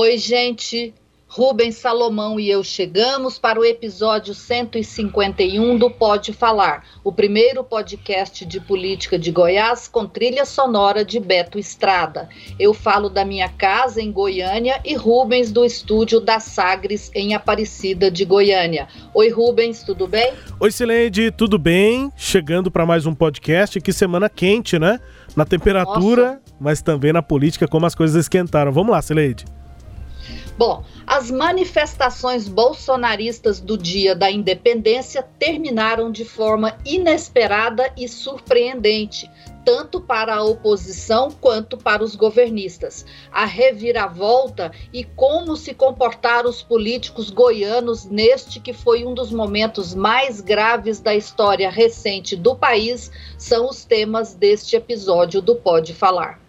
Oi, gente. Rubens Salomão e eu chegamos para o episódio 151 do Pode Falar, o primeiro podcast de política de Goiás com trilha sonora de Beto Estrada. Eu falo da minha casa em Goiânia e Rubens do estúdio da Sagres em Aparecida de Goiânia. Oi, Rubens, tudo bem? Oi, Sileide, tudo bem? Chegando para mais um podcast. Que semana quente, né? Na temperatura, Nossa. mas também na política, como as coisas esquentaram. Vamos lá, Sileide. Bom, as manifestações bolsonaristas do dia da independência terminaram de forma inesperada e surpreendente, tanto para a oposição quanto para os governistas. A reviravolta e como se comportaram os políticos goianos neste que foi um dos momentos mais graves da história recente do país são os temas deste episódio do Pode Falar.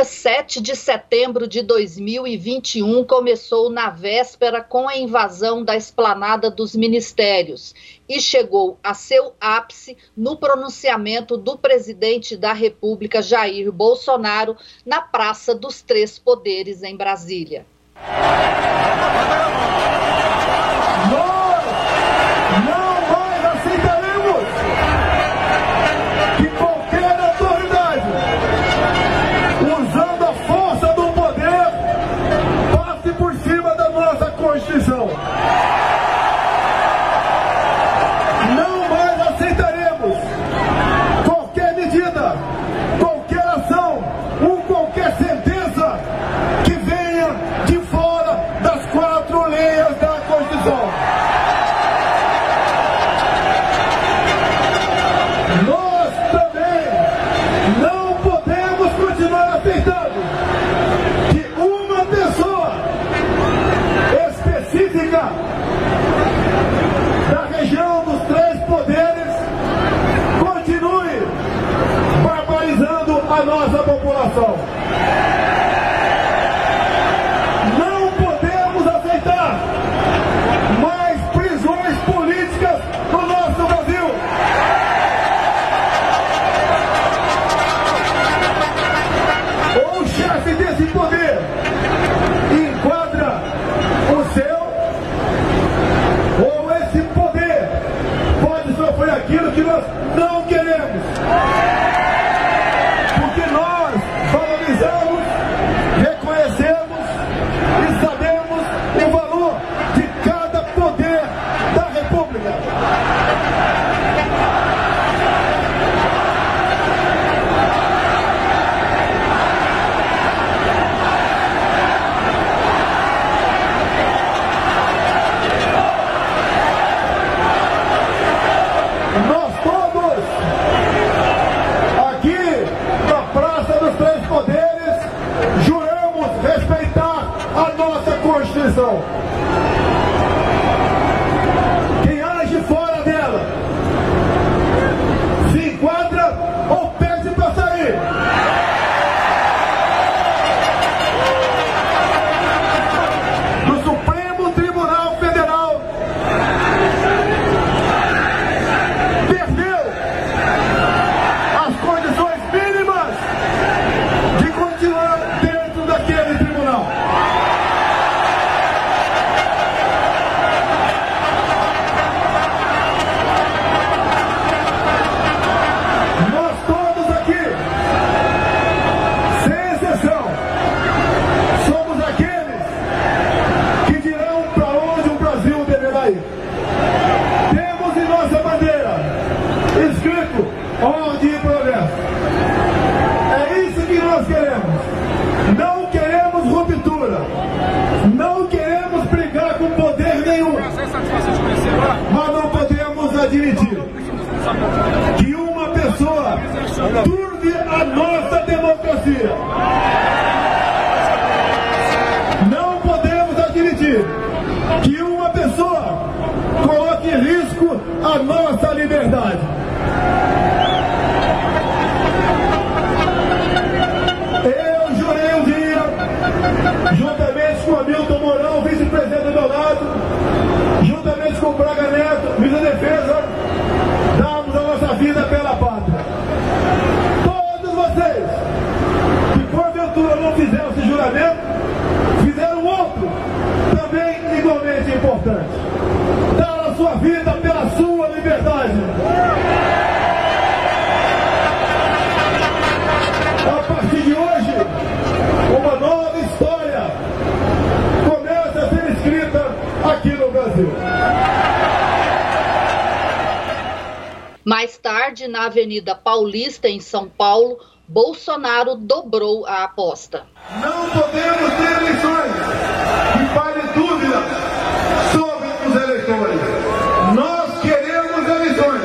Dia 7 de setembro de 2021 começou na véspera com a invasão da esplanada dos ministérios e chegou a seu ápice no pronunciamento do presidente da República, Jair Bolsonaro, na Praça dos Três Poderes, em Brasília. a nossa Constituição. Porventura não fizeram esse juramento, fizeram outro, também igualmente importante. Dar a sua vida pela sua liberdade. A partir de hoje, uma nova história começa a ser escrita aqui no Brasil. Mais tarde, na Avenida Paulista, em São Paulo, Bolsonaro dobrou a aposta. Não podemos ter eleições que pare dúvida sobre os eleitores. Nós queremos eleições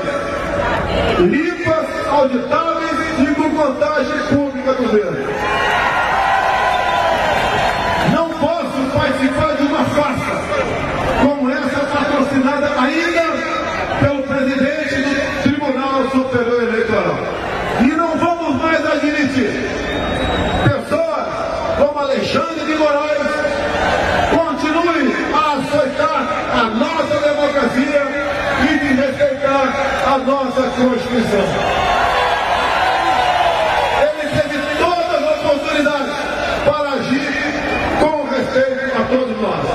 limpas, auditáveis e com contagem pública do dedo. Não posso participar de uma farsa como essa patrocinada ainda pelo presidente do Tribunal Superior Eleitoral. E não vamos mais admitir pessoas como Alexandre de Moraes continuem a açoitar a nossa democracia e desrespeitar a nossa Constituição. Ele teve todas as oportunidades para agir com respeito a todos nós.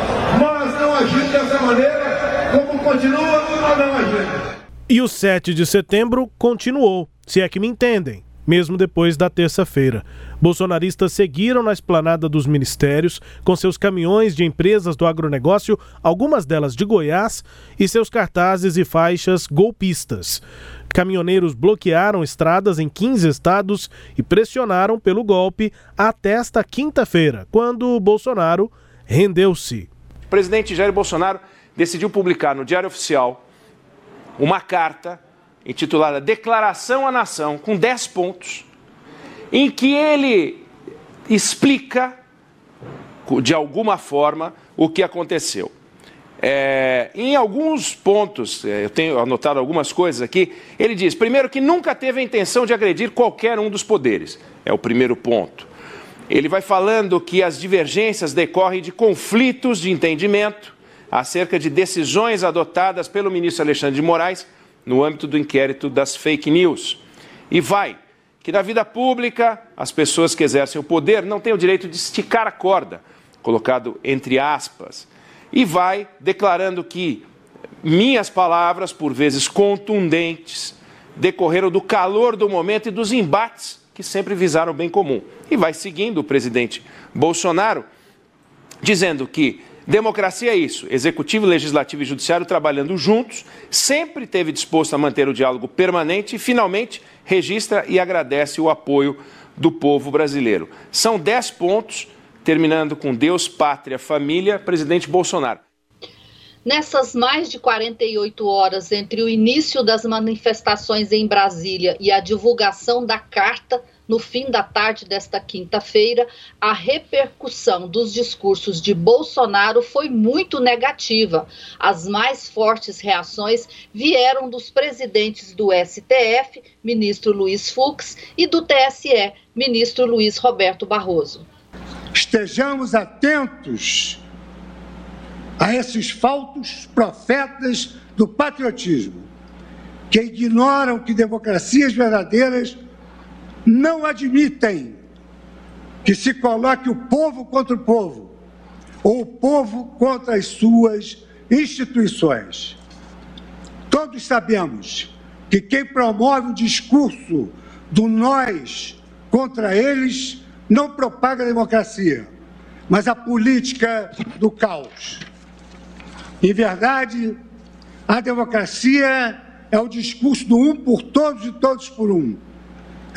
Mas não agiu dessa maneira, como continua a não agir. E o 7 de setembro continuou, se é que me entendem, mesmo depois da terça-feira. Bolsonaristas seguiram na esplanada dos ministérios com seus caminhões de empresas do agronegócio, algumas delas de Goiás, e seus cartazes e faixas golpistas. Caminhoneiros bloquearam estradas em 15 estados e pressionaram pelo golpe até esta quinta-feira, quando Bolsonaro rendeu-se. O presidente Jair Bolsonaro decidiu publicar no Diário Oficial uma carta intitulada Declaração à Nação, com 10 pontos, em que ele explica, de alguma forma, o que aconteceu. É, em alguns pontos, é, eu tenho anotado algumas coisas aqui, ele diz, primeiro, que nunca teve a intenção de agredir qualquer um dos poderes. É o primeiro ponto. Ele vai falando que as divergências decorrem de conflitos de entendimento acerca de decisões adotadas pelo ministro Alexandre de Moraes no âmbito do inquérito das fake news. E vai que na vida pública as pessoas que exercem o poder não têm o direito de esticar a corda, colocado entre aspas. E vai declarando que minhas palavras, por vezes contundentes, decorreram do calor do momento e dos embates que sempre visaram o bem comum. E vai seguindo o presidente Bolsonaro, dizendo que democracia é isso: executivo, legislativo e judiciário trabalhando juntos, sempre teve disposto a manter o diálogo permanente e, finalmente, registra e agradece o apoio do povo brasileiro. São dez pontos, terminando com Deus, pátria, família, presidente Bolsonaro. Nessas mais de 48 horas entre o início das manifestações em Brasília e a divulgação da carta no fim da tarde desta quinta-feira, a repercussão dos discursos de Bolsonaro foi muito negativa. As mais fortes reações vieram dos presidentes do STF, ministro Luiz Fux, e do TSE, ministro Luiz Roberto Barroso. Estejamos atentos a esses falsos profetas do patriotismo, que ignoram que democracias verdadeiras não admitem que se coloque o povo contra o povo, ou o povo contra as suas instituições. Todos sabemos que quem promove o discurso do nós contra eles não propaga a democracia, mas a política do caos. Em verdade, a democracia é o discurso do um por todos e todos por um,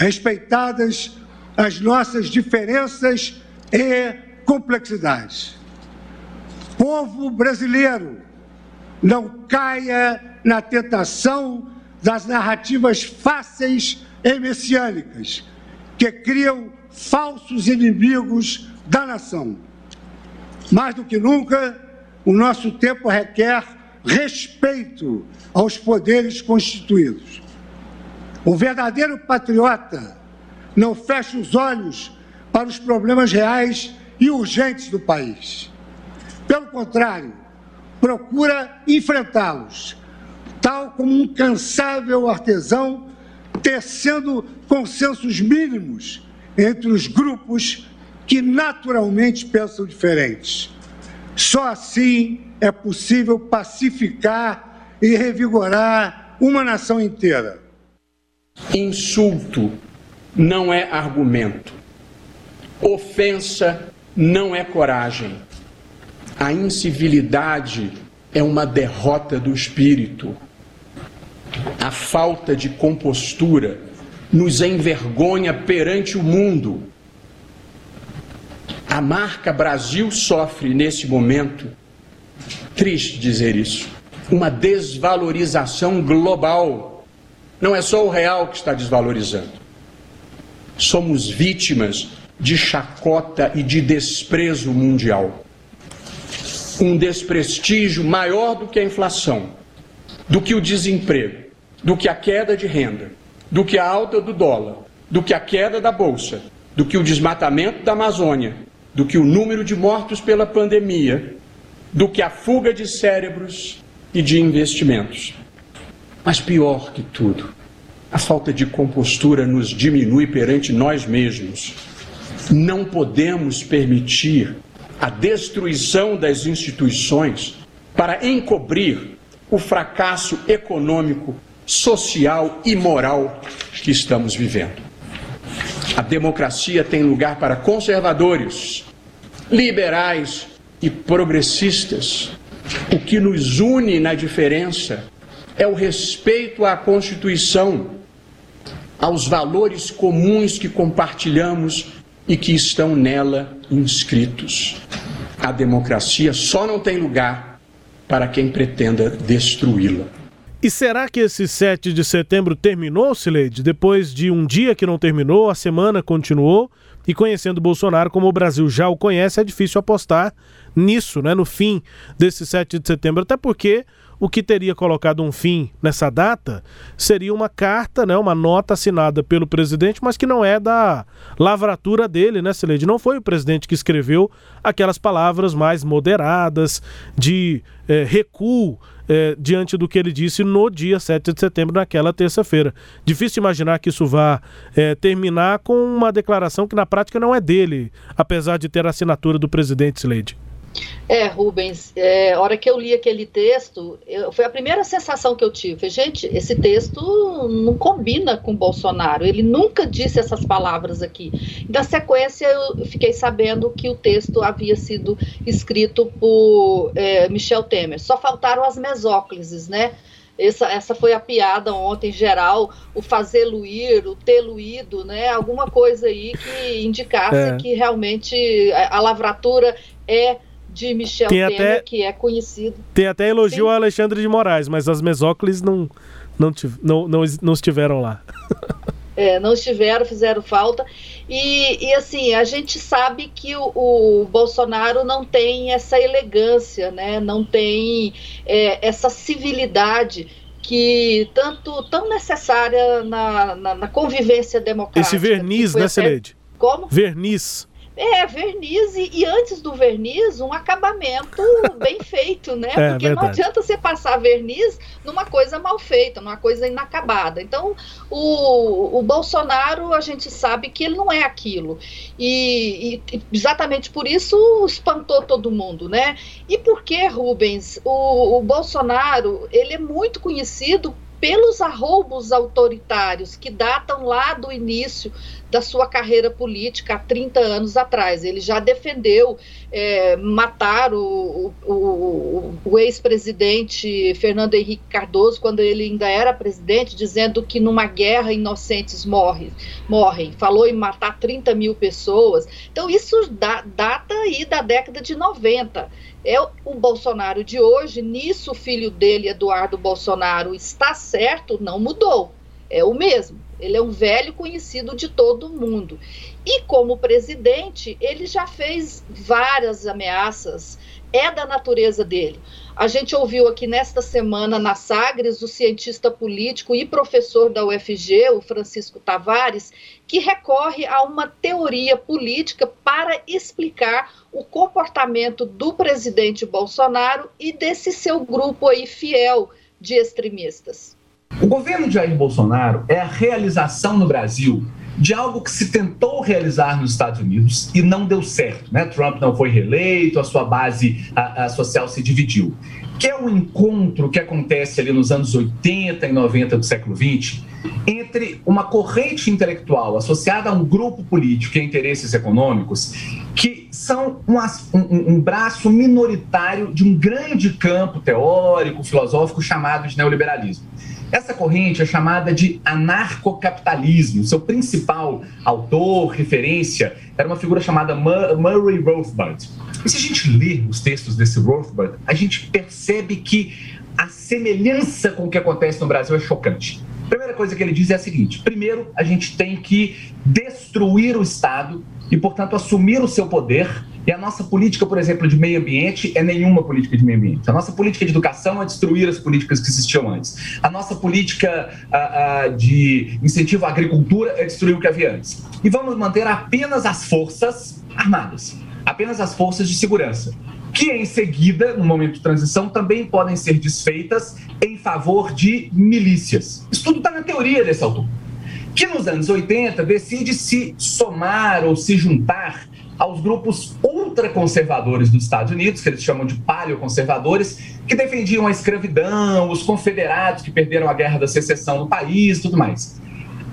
respeitadas as nossas diferenças e complexidades. Povo brasileiro, não caia na tentação das narrativas fáceis e messiânicas, que criam falsos inimigos da nação. Mais do que nunca, o nosso tempo requer respeito aos poderes constituídos. O verdadeiro patriota não fecha os olhos para os problemas reais e urgentes do país. Pelo contrário, procura enfrentá-los, tal como um cansável artesão tecendo consensos mínimos entre os grupos que naturalmente pensam diferentes. Só assim é possível pacificar e revigorar uma nação inteira. Insulto não é argumento. Ofensa não é coragem. A incivilidade é uma derrota do espírito. A falta de compostura nos envergonha perante o mundo. A marca Brasil sofre nesse momento, triste dizer isso, uma desvalorização global. Não é só o real que está desvalorizando. Somos vítimas de chacota e de desprezo mundial. Um desprestígio maior do que a inflação, do que o desemprego, do que a queda de renda, do que a alta do dólar, do que a queda da bolsa, do que o desmatamento da Amazônia, do que o número de mortos pela pandemia, do que a fuga de cérebros e de investimentos. Mas pior que tudo, a falta de compostura nos diminui perante nós mesmos não podemos permitir a destruição das instituições para encobrir o fracasso econômico, social e moral que estamos vivendo. A democracia tem lugar para conservadores, liberais e progressistas. O que nos une na diferença é o respeito à Constituição, aos valores comuns que compartilhamos e que estão nela inscritos. A democracia só não tem lugar para quem pretenda destruí-la. E será que esse 7 de setembro terminou, Sileide? Depois de um dia que não terminou, a semana continuou. E conhecendo Bolsonaro como o Brasil já o conhece, é difícil apostar nisso, né? No fim desse 7 de setembro. Até porque o que teria colocado um fim nessa data seria uma carta, né, uma nota assinada pelo presidente, mas que não é da lavratura dele, né, Sileide? Não foi o presidente que escreveu aquelas palavras mais moderadas de é, recuo é, diante do que ele disse no dia 7 de setembro, naquela terça-feira. Difícil imaginar que isso vá é, terminar com uma declaração que na prática não é dele, apesar de ter a assinatura do presidente Slade. É, Rubens, é, a hora que eu li aquele texto, eu, foi a primeira sensação que eu tive. Gente, esse texto não combina com Bolsonaro. Ele nunca disse essas palavras aqui. Da sequência, eu fiquei sabendo que o texto havia sido escrito por é, Michel Temer. Só faltaram as mesóclises, né? Essa, essa foi a piada ontem, em geral, o fazer luir, o ter luído, né? Alguma coisa aí que indicasse é. que realmente a, a lavratura é de Michel tem Temer, até, que é conhecido. Tem até elogio Sim. a Alexandre de Moraes, mas as mesóclises não, não, não, não, não estiveram lá. É, não estiveram, fizeram falta. E, e assim, a gente sabe que o, o, Bolsonaro não tem essa elegância, né? não tem é, essa civilidade que tanto tão necessária na, na, na convivência democrática. Esse verniz, né, Celede? Como? Verniz. É, verniz e, e, antes do verniz, um acabamento bem feito, né? É, Porque verdade. não adianta você passar verniz numa coisa mal feita, numa coisa inacabada. Então, o, o Bolsonaro, a gente sabe que ele não é aquilo. E, e exatamente por isso espantou todo mundo, né? E por que, Rubens? O, o Bolsonaro, ele é muito conhecido pelos arroubos autoritários que datam lá do início da sua carreira política há 30 anos atrás. Ele já defendeu é, matar o, o, o ex-presidente Fernando Henrique Cardoso quando ele ainda era presidente, dizendo que numa guerra inocentes morrem. morrem. Falou em matar 30 mil pessoas. Então, isso da, data aí da década de 90. É o Bolsonaro de hoje, nisso o filho dele, Eduardo Bolsonaro, está certo, não mudou. É o mesmo. Ele é um velho conhecido de todo mundo. E como presidente, ele já fez várias ameaças, é da natureza dele. A gente ouviu aqui nesta semana na Sagres o cientista político e professor da UFG, o Francisco Tavares, que recorre a uma teoria política para explicar o comportamento do presidente Bolsonaro e desse seu grupo aí fiel de extremistas. O governo de Jair Bolsonaro é a realização no Brasil de algo que se tentou realizar nos Estados Unidos e não deu certo. Né? Trump não foi reeleito, a sua base a, a social se dividiu. Que é o encontro que acontece ali nos anos 80 e 90 do século 20 entre uma corrente intelectual associada a um grupo político e interesses econômicos que são um, um, um, braço minoritário de um grande campo teórico, filosófico chamado de neoliberalismo. Essa corrente é chamada de anarcocapitalismo. Seu principal autor, referência, era uma figura chamada Murray Rothbard. E se a gente lê os textos desse Rothbard, a gente percebe que a semelhança com o que acontece no Brasil é chocante. A primeira coisa que ele diz é a seguinte: primeiro, a gente tem que destruir o Estado e, portanto, assumir o seu poder e a nossa política, por exemplo, de meio ambiente é nenhuma política de meio ambiente. A nossa política de educação é destruir as políticas que existiam antes. A nossa política uh, uh, de incentivo à agricultura é destruir o que havia antes. E vamos manter apenas as forças armadas, apenas as forças de segurança, que em seguida, no momento de transição, também podem ser desfeitas em favor de milícias. Isso tudo está na teoria desse autor. Que nos anos 80 decide se somar ou se juntar aos grupos ultraconservadores dos Estados Unidos, que eles chamam de paleoconservadores, que defendiam a escravidão, os confederados que perderam a guerra da secessão no país tudo mais.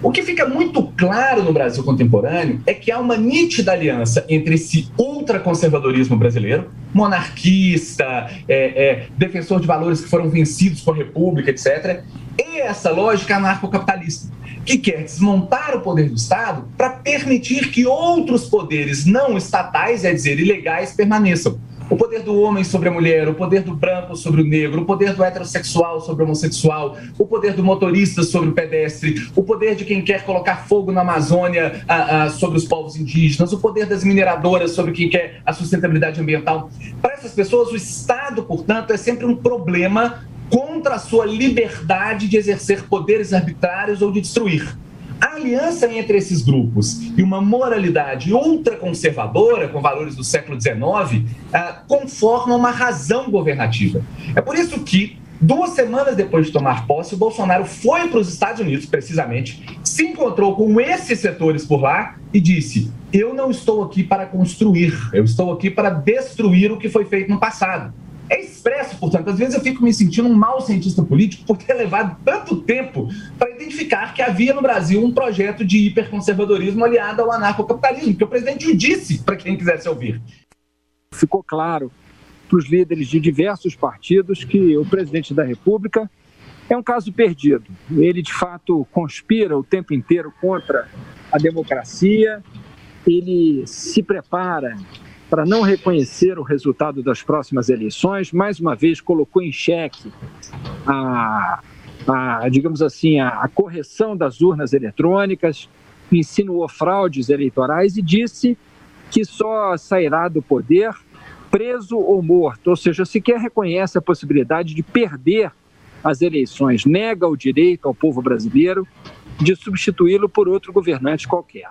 O que fica muito claro no Brasil contemporâneo é que há uma nítida aliança entre esse ultraconservadorismo brasileiro, monarquista, é, é, defensor de valores que foram vencidos por república, etc., e essa lógica anarcocapitalista que quer desmontar o poder do Estado para permitir que outros poderes não estatais, é dizer, ilegais, permaneçam. O poder do homem sobre a mulher, o poder do branco sobre o negro, o poder do heterossexual sobre o homossexual, o poder do motorista sobre o pedestre, o poder de quem quer colocar fogo na Amazônia a, a, sobre os povos indígenas, o poder das mineradoras sobre quem quer a sustentabilidade ambiental. Para essas pessoas, o Estado, portanto, é sempre um problema contra a sua liberdade de exercer poderes arbitrários ou de destruir. A aliança entre esses grupos e uma moralidade ultraconservadora, com valores do século XIX, ah, conformam uma razão governativa. É por isso que, duas semanas depois de tomar posse, o Bolsonaro foi para os Estados Unidos, precisamente, se encontrou com esses setores por lá e disse: Eu não estou aqui para construir, eu estou aqui para destruir o que foi feito no passado. Expresso, portanto, às vezes eu fico me sentindo um mau cientista político por ter levado tanto tempo para identificar que havia no Brasil um projeto de hiperconservadorismo aliado ao anarcocapitalismo, que o presidente o disse para quem quisesse ouvir. Ficou claro para os líderes de diversos partidos que o presidente da República é um caso perdido. Ele, de fato, conspira o tempo inteiro contra a democracia, ele se prepara para não reconhecer o resultado das próximas eleições, mais uma vez colocou em xeque a, a digamos assim, a, a correção das urnas eletrônicas, insinuou fraudes eleitorais e disse que só sairá do poder preso ou morto, ou seja, sequer reconhece a possibilidade de perder as eleições, nega o direito ao povo brasileiro de substituí-lo por outro governante qualquer.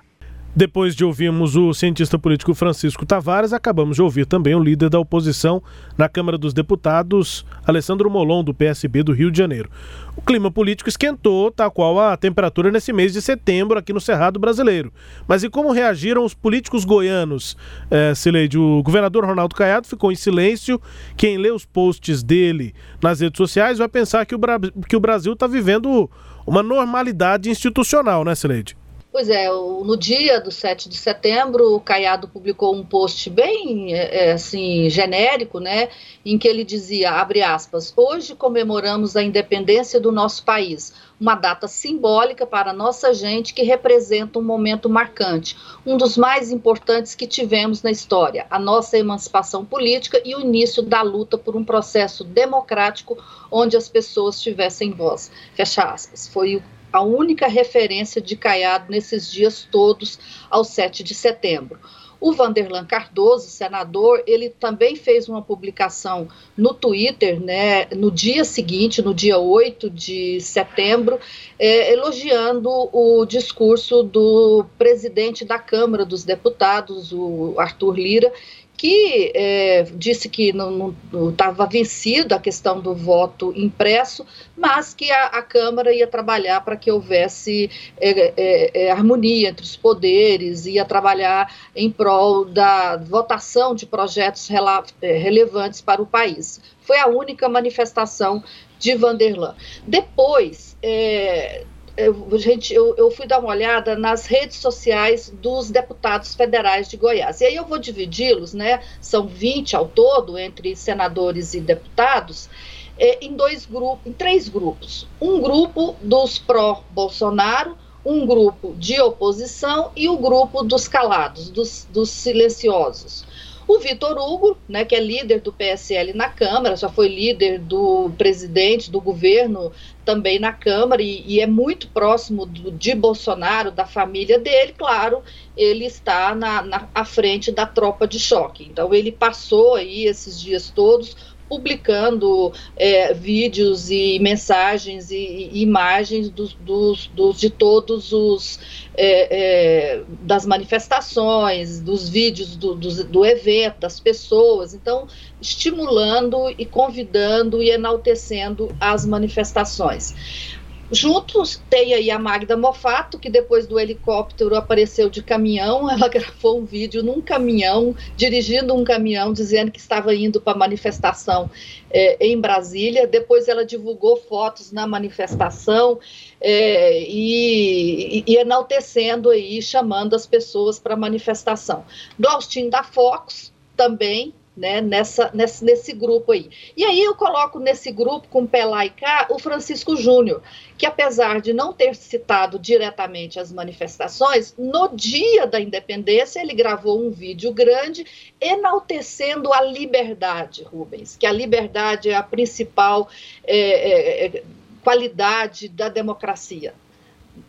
Depois de ouvirmos o cientista político Francisco Tavares, acabamos de ouvir também o líder da oposição na Câmara dos Deputados, Alessandro Molon, do PSB do Rio de Janeiro. O clima político esquentou, tal qual a temperatura nesse mês de setembro aqui no Cerrado Brasileiro. Mas e como reagiram os políticos goianos? É, o governador Ronaldo Caiado ficou em silêncio. Quem lê os posts dele nas redes sociais vai pensar que o, Bra que o Brasil está vivendo uma normalidade institucional, né, Sileide? Pois é, no dia do 7 de setembro, o Caiado publicou um post bem é, assim genérico, né, em que ele dizia, abre aspas, hoje comemoramos a independência do nosso país, uma data simbólica para nossa gente que representa um momento marcante, um dos mais importantes que tivemos na história, a nossa emancipação política e o início da luta por um processo democrático onde as pessoas tivessem voz. Fecha aspas. Foi o a única referência de Caiado nesses dias todos ao 7 de setembro. O Vanderlan Cardoso, senador, ele também fez uma publicação no Twitter, né, no dia seguinte, no dia 8 de setembro, é, elogiando o discurso do presidente da Câmara dos Deputados, o Arthur Lira, que é, disse que não estava vencido a questão do voto impresso, mas que a, a Câmara ia trabalhar para que houvesse é, é, é harmonia entre os poderes, ia trabalhar em prol da votação de projetos rela, é, relevantes para o país. Foi a única manifestação de Vanderlan. Depois, é, eu, gente, eu, eu, fui dar uma olhada nas redes sociais dos deputados federais de Goiás. E aí eu vou dividi-los, né? São 20 ao todo, entre senadores e deputados, é, em dois grupos, em três grupos. Um grupo dos pró-Bolsonaro, um grupo de oposição e o grupo dos calados, dos, dos silenciosos. O Vitor Hugo, né, que é líder do PSL na Câmara, já foi líder do presidente do governo também na Câmara e, e é muito próximo do, de Bolsonaro, da família dele, claro, ele está na, na, à frente da tropa de choque. Então ele passou aí esses dias todos publicando é, vídeos e mensagens e, e imagens dos, dos, dos, de todos os é, é, das manifestações, dos vídeos do, do, do evento, das pessoas. Então, estimulando e convidando e enaltecendo as manifestações. Juntos tem aí a Magda Mofato, que depois do helicóptero apareceu de caminhão. Ela gravou um vídeo num caminhão, dirigindo um caminhão, dizendo que estava indo para a manifestação é, em Brasília. Depois ela divulgou fotos na manifestação é, e, e, enaltecendo aí, chamando as pessoas para a manifestação. Glaustin da Fox também né, nessa, nesse, nesse grupo aí. E aí eu coloco nesse grupo, com Pelá e Cá, o Francisco Júnior, que apesar de não ter citado diretamente as manifestações, no dia da independência ele gravou um vídeo grande enaltecendo a liberdade, Rubens, que a liberdade é a principal é, é, é qualidade da democracia.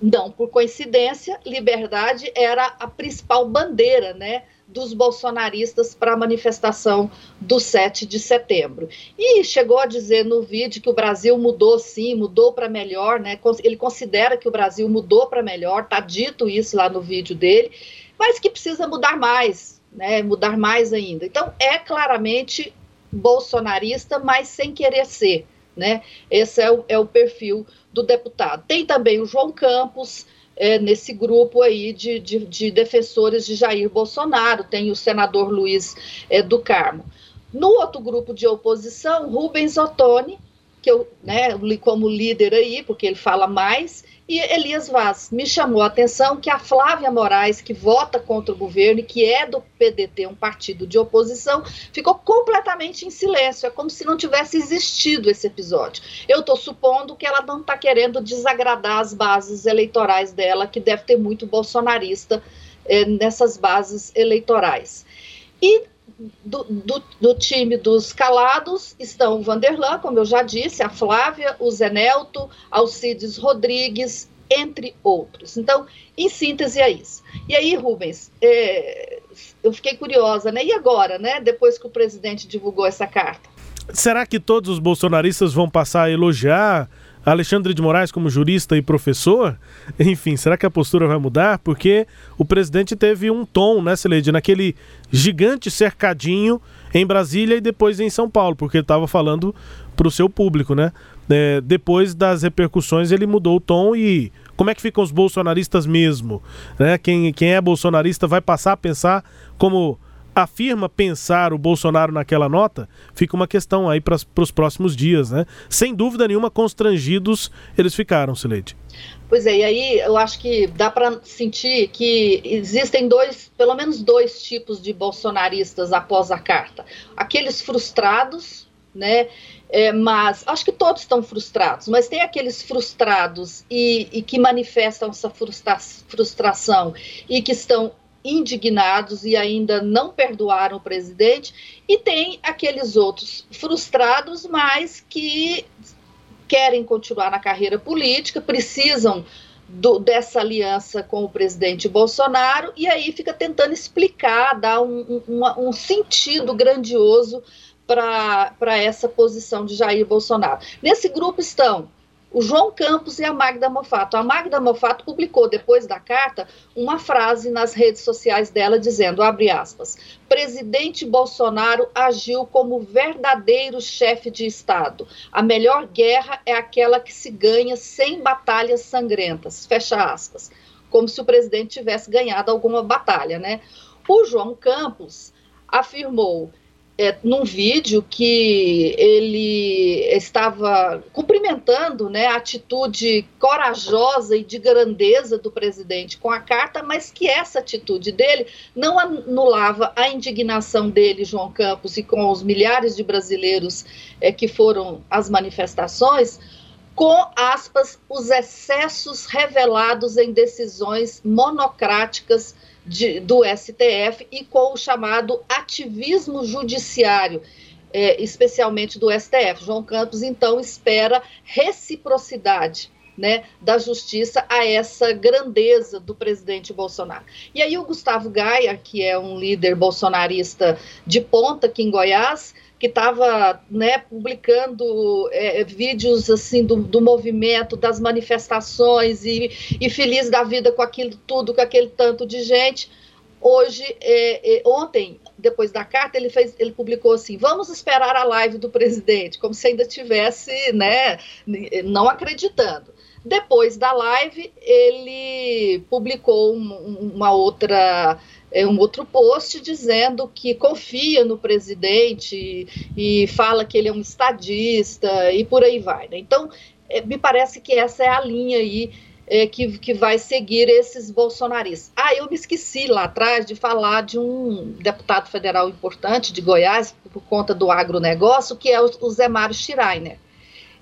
Não por coincidência, liberdade era a principal bandeira, né? Dos bolsonaristas para a manifestação do 7 de setembro. E chegou a dizer no vídeo que o Brasil mudou sim, mudou para melhor, né? Ele considera que o Brasil mudou para melhor, tá dito isso lá no vídeo dele, mas que precisa mudar mais, né? Mudar mais ainda. Então é claramente bolsonarista, mas sem querer ser, né? Esse é o, é o perfil do deputado. Tem também o João Campos, é, nesse grupo aí de, de, de, defensores de Jair Bolsonaro, tem o senador Luiz é, do Carmo. No outro grupo de oposição, Rubens Ottoni, que eu, né, como líder aí, porque ele fala mais, e Elias Vaz. Me chamou a atenção que a Flávia Moraes, que vota contra o governo e que é do PDT, um partido de oposição, ficou completamente em silêncio. É como se não tivesse existido esse episódio. Eu estou supondo que ela não está querendo desagradar as bases eleitorais dela, que deve ter muito bolsonarista eh, nessas bases eleitorais. E do, do, do, time dos calados estão o Vanderlan, como eu já disse, a Flávia, o Zenelto, Alcides Rodrigues, entre outros. Então, em síntese, é isso. E aí, Rubens, é, eu fiquei curiosa, né? E agora, né? Depois que o presidente divulgou essa carta? Será que todos os bolsonaristas vão passar a elogiar Alexandre de Moraes como jurista e professor? Enfim, será que a postura vai mudar? Porque o presidente teve um tom, né, Celede, naquele gigante cercadinho em Brasília e depois em São Paulo, porque ele estava falando para o seu público, né? É, depois das repercussões ele mudou o tom e como é que ficam os bolsonaristas mesmo? Né? Quem, quem é bolsonarista vai passar a pensar como afirma pensar o Bolsonaro naquela nota, fica uma questão aí para os próximos dias, né? Sem dúvida nenhuma, constrangidos eles ficaram, Sileide. Pois é, e aí eu acho que dá para sentir que existem dois, pelo menos dois tipos de bolsonaristas após a carta. Aqueles frustrados, né? É, mas acho que todos estão frustrados, mas tem aqueles frustrados e, e que manifestam essa frustra frustração e que estão indignados e ainda não perdoaram o presidente, e tem aqueles outros frustrados, mas que querem continuar na carreira política, precisam do, dessa aliança com o presidente Bolsonaro, e aí fica tentando explicar, dar um, um, um sentido grandioso para essa posição de Jair Bolsonaro. Nesse grupo estão o João Campos e a Magda Mofato. A Magda Mofato publicou, depois da carta, uma frase nas redes sociais dela dizendo, abre aspas, presidente Bolsonaro agiu como verdadeiro chefe de Estado. A melhor guerra é aquela que se ganha sem batalhas sangrentas, fecha aspas. Como se o presidente tivesse ganhado alguma batalha, né? O João Campos afirmou é, num vídeo que ele estava cumprimentando né, a atitude corajosa e de grandeza do presidente com a carta, mas que essa atitude dele não anulava a indignação dele, João Campos, e com os milhares de brasileiros é, que foram às manifestações, com aspas, os excessos revelados em decisões monocráticas de, do STF e com o chamado ativismo judiciário, é, especialmente do STF. João Campos, então, espera reciprocidade. Né, da justiça a essa grandeza do presidente Bolsonaro. E aí o Gustavo Gaia, que é um líder bolsonarista de ponta aqui em Goiás, que estava né, publicando é, vídeos assim do, do, movimento, das manifestações e, e, feliz da vida com aquilo tudo, com aquele tanto de gente. Hoje, é, é, ontem, depois da carta, ele fez, ele publicou assim: vamos esperar a live do presidente, como se ainda tivesse, né, não acreditando. Depois da live, ele publicou um, uma outra é, um outro post dizendo que confia no presidente e, fala que ele é um estadista e por aí vai. Né? Então, é, me parece que essa é a linha aí é, que, que vai seguir esses bolsonaristas. Ah, eu me esqueci lá atrás de falar de um deputado federal importante de Goiás, por conta do agronegócio, que é o, o Zé Mário Schreiner.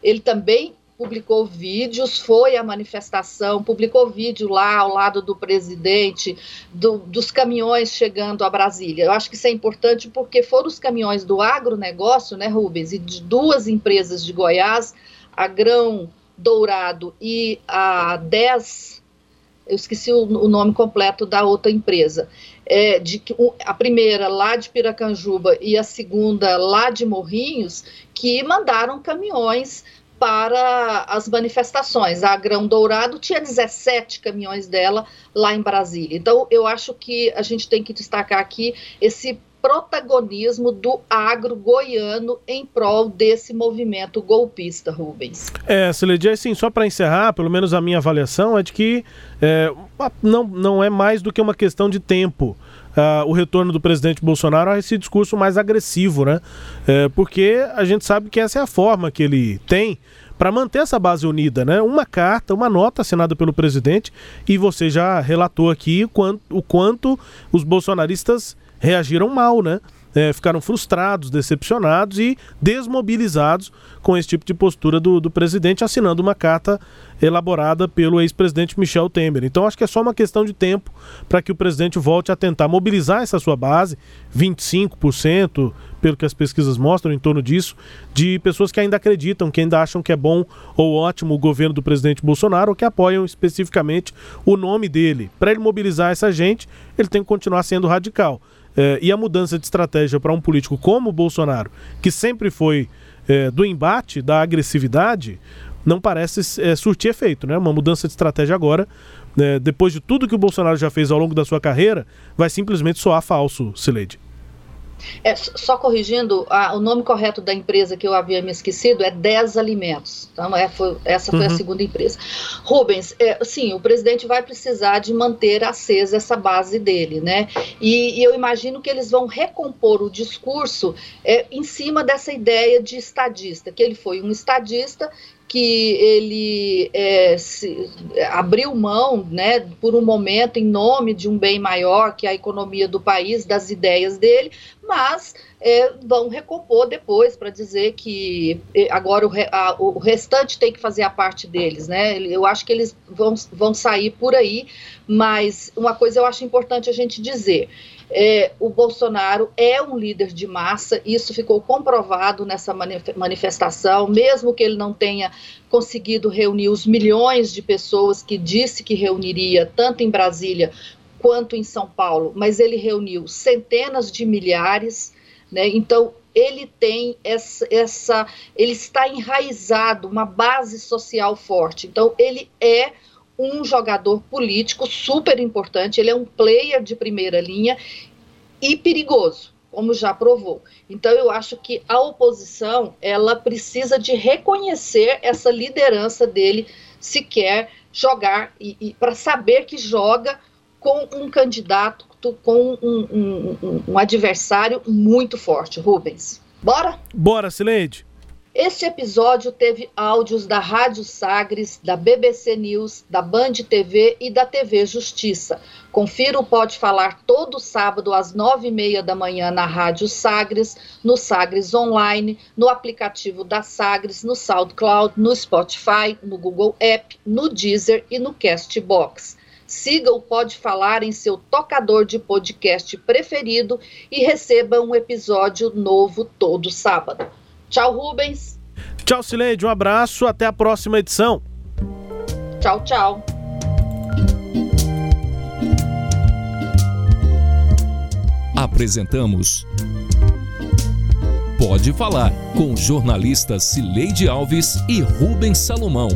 Ele também publicou vídeos, foi à manifestação, publicou vídeo lá ao lado do presidente, do, dos caminhões chegando a Brasília. Eu acho que isso é importante porque foram os caminhões do agronegócio, né, Rubens, e de duas empresas de Goiás, a Grão Dourado e a 10, eu esqueci o, o nome completo da outra empresa, é, de, a primeira lá de Piracanjuba e a segunda lá de Morrinhos, que mandaram caminhões para as manifestações. A Grão Dourado tinha 17 caminhões dela lá em Brasília. Então, eu acho que a gente tem que destacar aqui esse protagonismo do agro goiano em prol desse movimento golpista, Rubens. É, Celede, assim, só para encerrar, pelo menos a minha avaliação é de que é, não, não é mais do que uma questão de tempo uh, o retorno do presidente Bolsonaro a esse discurso mais agressivo, né? É, porque a gente sabe que essa é a forma que ele tem para manter essa base unida, né? Uma carta, uma nota assinada pelo presidente e você já relatou aqui o quanto, o quanto os bolsonaristas reagiram mal, né? É, ficaram frustrados, decepcionados e desmobilizados com esse tipo de postura do, do presidente, assinando uma carta elaborada pelo ex-presidente Michel Temer. Então acho que é só uma questão de tempo para que o presidente volte a tentar mobilizar essa sua base, 25%, pelo que as pesquisas mostram, em torno disso, de pessoas que ainda acreditam, que ainda acham que é bom ou ótimo o governo do presidente Bolsonaro, ou que apoiam especificamente o nome dele. Para ele mobilizar essa gente, ele tem que continuar sendo radical. É, e a mudança de estratégia para um político como o Bolsonaro, que sempre foi é, do embate, da agressividade, não parece é, surtir efeito, né? Uma mudança de estratégia agora, né, depois de tudo que o Bolsonaro já fez ao longo da sua carreira, vai simplesmente soar falso, Sileide. É, só corrigindo, a, o nome correto da empresa que eu havia me esquecido é 10 Alimentos. Então, é, foi, essa foi uhum. a segunda empresa. Rubens, é, sim, o presidente vai precisar de manter acesa essa base dele, né? E, e eu imagino que eles vão recompor o discurso é, em cima dessa ideia de estadista, que ele foi um estadista que ele é, se, abriu mão, né, por um momento, em nome de um bem maior, que é a economia do país, das ideias dele, mas é, vão recompor depois para dizer que é, agora o, a, o, restante tem que fazer a parte deles, né? Eu acho que eles vão, vão sair por aí, mas uma coisa eu acho importante a gente dizer. É, o Bolsonaro é um líder de massa, isso ficou comprovado nessa manifestação, mesmo que ele não tenha conseguido reunir os milhões de pessoas que disse que reuniria, tanto em Brasília quanto em São Paulo, mas ele reuniu centenas de milhares, né? Então ele tem essa, essa, ele está enraizado, uma base social forte. Então ele é um jogador político super importante, ele é um player de primeira linha e perigoso, como já provou. Então eu acho que a oposição, ela precisa de reconhecer essa liderança dele se quer jogar e, e para saber que joga com um candidato, com um, um, um, adversário muito forte, Rubens. Bora? Bora, Sileide. Este episódio teve áudios da Rádio Sagres, da BBC News, da Band TV e da TV Justiça. Confira o Pode Falar todo sábado às nove e meia da manhã na Rádio Sagres, no Sagres Online, no aplicativo da Sagres, no SoundCloud, no Spotify, no Google App, no Deezer e no Castbox. Siga o Pode Falar em seu tocador de podcast preferido e receba um episódio novo todo sábado. Tchau, Rubens. Tchau, Sileide. Um abraço. Até a próxima edição. Tchau, tchau. Apresentamos Pode Falar com jornalistas Cileide Alves e Rubens Salomão.